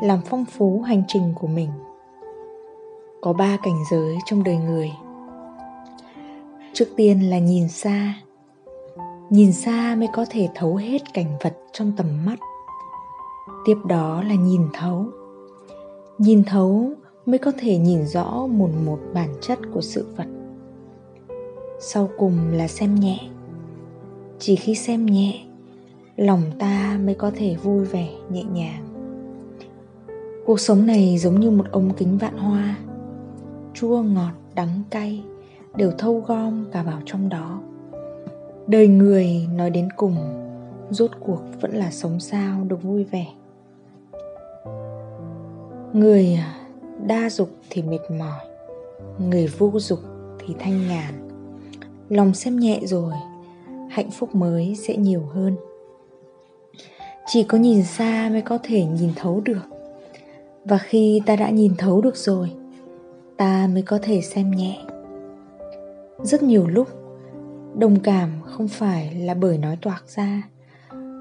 làm phong phú hành trình của mình. Có ba cảnh giới trong đời người trước tiên là nhìn xa. Nhìn xa mới có thể thấu hết cảnh vật trong tầm mắt. Tiếp đó là nhìn thấu. Nhìn thấu mới có thể nhìn rõ một một bản chất của sự vật. Sau cùng là xem nhẹ. Chỉ khi xem nhẹ, lòng ta mới có thể vui vẻ, nhẹ nhàng. Cuộc sống này giống như một ống kính vạn hoa. Chua ngọt đắng cay đều thâu gom cả vào trong đó. Đời người nói đến cùng, rốt cuộc vẫn là sống sao được vui vẻ. Người đa dục thì mệt mỏi, người vô dục thì thanh nhàn. Lòng xem nhẹ rồi, hạnh phúc mới sẽ nhiều hơn. Chỉ có nhìn xa mới có thể nhìn thấu được. Và khi ta đã nhìn thấu được rồi, ta mới có thể xem nhẹ rất nhiều lúc, đồng cảm không phải là bởi nói toạc ra,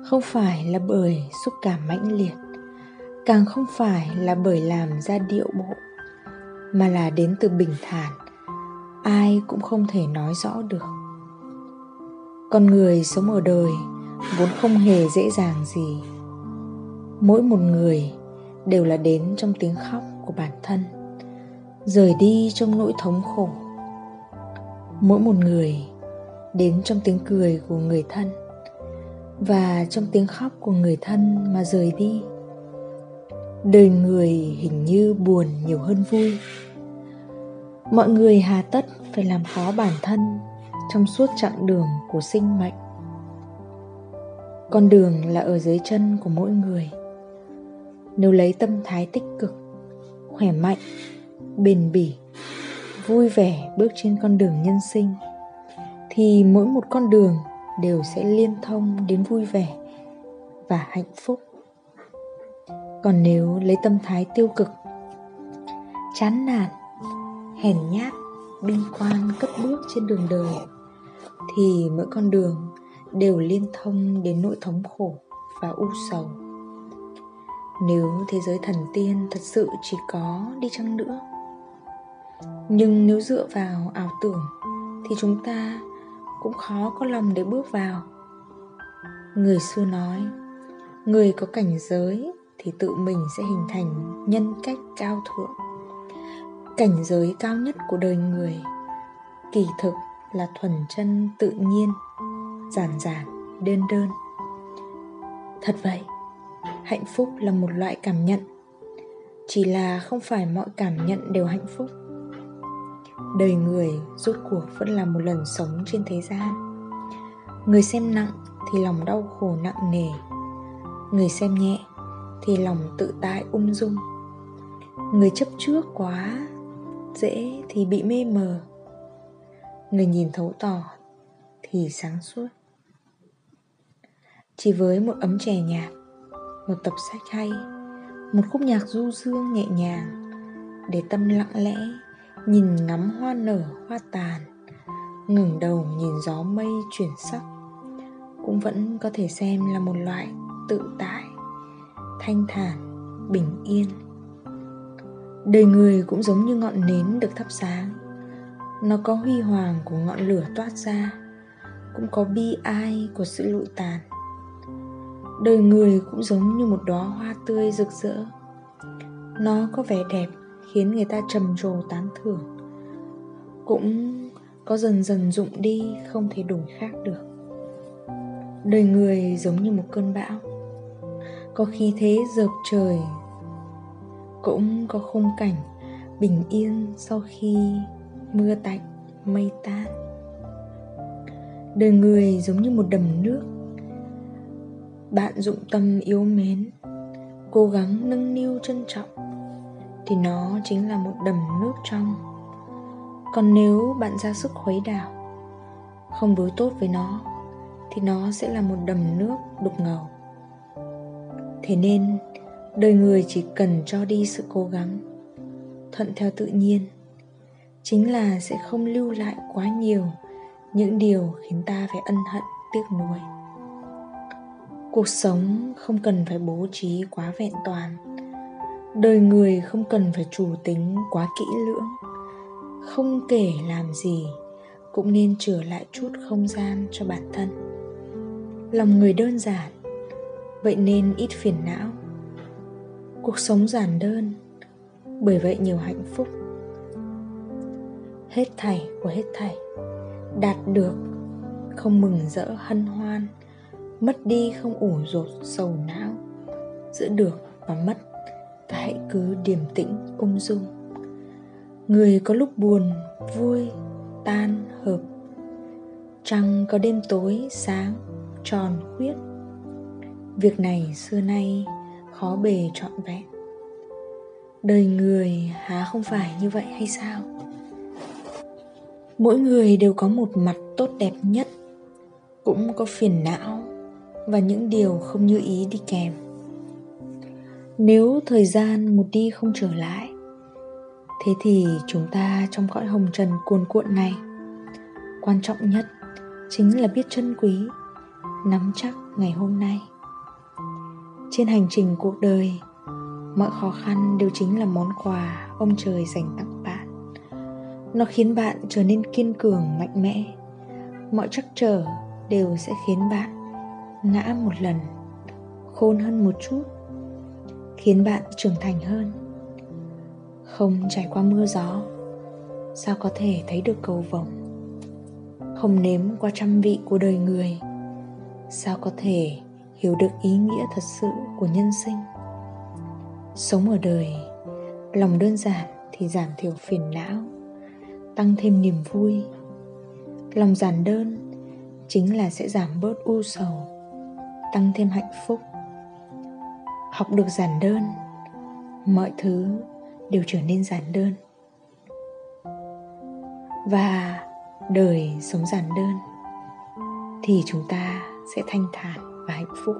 không phải là bởi xúc cảm mãnh liệt, càng không phải là bởi làm ra điệu bộ, mà là đến từ bình thản, ai cũng không thể nói rõ được. Con người sống ở đời vốn không hề dễ dàng gì. Mỗi một người đều là đến trong tiếng khóc của bản thân, rời đi trong nỗi thống khổ mỗi một người đến trong tiếng cười của người thân và trong tiếng khóc của người thân mà rời đi. Đời người hình như buồn nhiều hơn vui. Mọi người hà tất phải làm khó bản thân trong suốt chặng đường của sinh mệnh. Con đường là ở dưới chân của mỗi người. Nếu lấy tâm thái tích cực, khỏe mạnh, bền bỉ vui vẻ bước trên con đường nhân sinh, thì mỗi một con đường đều sẽ liên thông đến vui vẻ và hạnh phúc. Còn nếu lấy tâm thái tiêu cực, chán nản, hèn nhát binh quan cất bước trên đường đời, thì mỗi con đường đều liên thông đến nỗi thống khổ và u sầu. Nếu thế giới thần tiên thật sự chỉ có đi chăng nữa nhưng nếu dựa vào ảo tưởng, thì chúng ta cũng khó có lòng để bước vào. Người xưa nói, người có cảnh giới thì tự mình sẽ hình thành nhân cách cao thượng. Cảnh giới cao nhất của đời người kỳ thực là thuần chân tự nhiên, giản giản, đơn đơn. Thật vậy, hạnh phúc là một loại cảm nhận. Chỉ là không phải mọi cảm nhận đều hạnh phúc đời người rốt cuộc vẫn là một lần sống trên thế gian. Người xem nặng thì lòng đau khổ nặng nề. Người xem nhẹ thì lòng tự tại ung dung. Người chấp trước quá dễ thì bị mê mờ. Người nhìn thấu tỏ thì sáng suốt. Chỉ với một ấm chè nhạt, một tập sách hay, một khúc nhạc du dương nhẹ nhàng để tâm lặng lẽ nhìn ngắm hoa nở, hoa tàn, ngẩng đầu nhìn gió mây chuyển sắc, cũng vẫn có thể xem là một loại tự tại, thanh thản, bình yên. Đời người cũng giống như ngọn nến được thắp sáng. Nó có huy hoàng của ngọn lửa toát ra, cũng có bi ai của sự lụi tàn. Đời người cũng giống như một đóa hoa tươi rực rỡ. Nó có vẻ đẹp khiến người ta trầm trồ tán thưởng. Cũng có dần dần rụng đi, không thể đổi khác được. Đời người giống như một cơn bão. Có khí thế dợp trời, cũng có khung cảnh bình yên sau khi mưa tạnh, mây tan. Đời người giống như một đầm nước. Bạn dụng tâm yếu mến, cố gắng nâng niu trân trọng thì nó chính là một đầm nước trong. Còn nếu bạn ra sức khuấy đảo, không đối tốt với nó, thì nó sẽ là một đầm nước đục ngầu. Thế nên, đời người chỉ cần cho đi sự cố gắng, thuận theo tự nhiên, chính là sẽ không lưu lại quá nhiều những điều khiến ta phải ân hận, tiếc nuối. Cuộc sống không cần phải bố trí quá vẹn toàn đời người không cần phải chủ tính quá kỹ lưỡng. Không kể làm gì, cũng nên trở lại chút không gian cho bản thân. Lòng người đơn giản, vậy nên ít phiền não. Cuộc sống giản đơn, bởi vậy nhiều hạnh phúc. Hết thảy của hết thảy, đạt được, không mừng rỡ hân hoan, mất đi không ủ rột sầu não, giữ được và mất ta hãy cứ điềm tĩnh, ung dung. Người có lúc buồn, vui, tan, hợp. Trăng có đêm tối, sáng, tròn, khuyết. Việc này xưa nay khó bề trọn vẹn. Đời người, há không phải như vậy hay sao? Mỗi người đều có một mặt tốt đẹp nhất, cũng có phiền não và những điều không như ý đi kèm nếu thời gian một đi không trở lại, thế thì chúng ta trong cõi hồng trần cuồn cuộn này, quan trọng nhất chính là biết trân quý, nắm chắc ngày hôm nay. Trên hành trình cuộc đời, mọi khó khăn đều chính là món quà ông trời dành tặng bạn. Nó khiến bạn trở nên kiên cường, mạnh mẽ. Mọi trắc trở đều sẽ khiến bạn ngã một lần, khôn hơn một chút khiến bạn trưởng thành hơn. Không trải qua mưa gió, sao có thể thấy được cầu vồng? Không nếm qua trăm vị của đời người, sao có thể hiểu được ý nghĩa thật sự của nhân sinh? Sống ở đời, lòng đơn giản thì giảm thiểu phiền não, tăng thêm niềm vui. Lòng giản đơn chính là sẽ giảm bớt u sầu, tăng thêm hạnh phúc học được giản đơn. Mọi thứ đều trở nên giản đơn. Và đời sống giản đơn thì chúng ta sẽ thanh thản và hạnh phúc.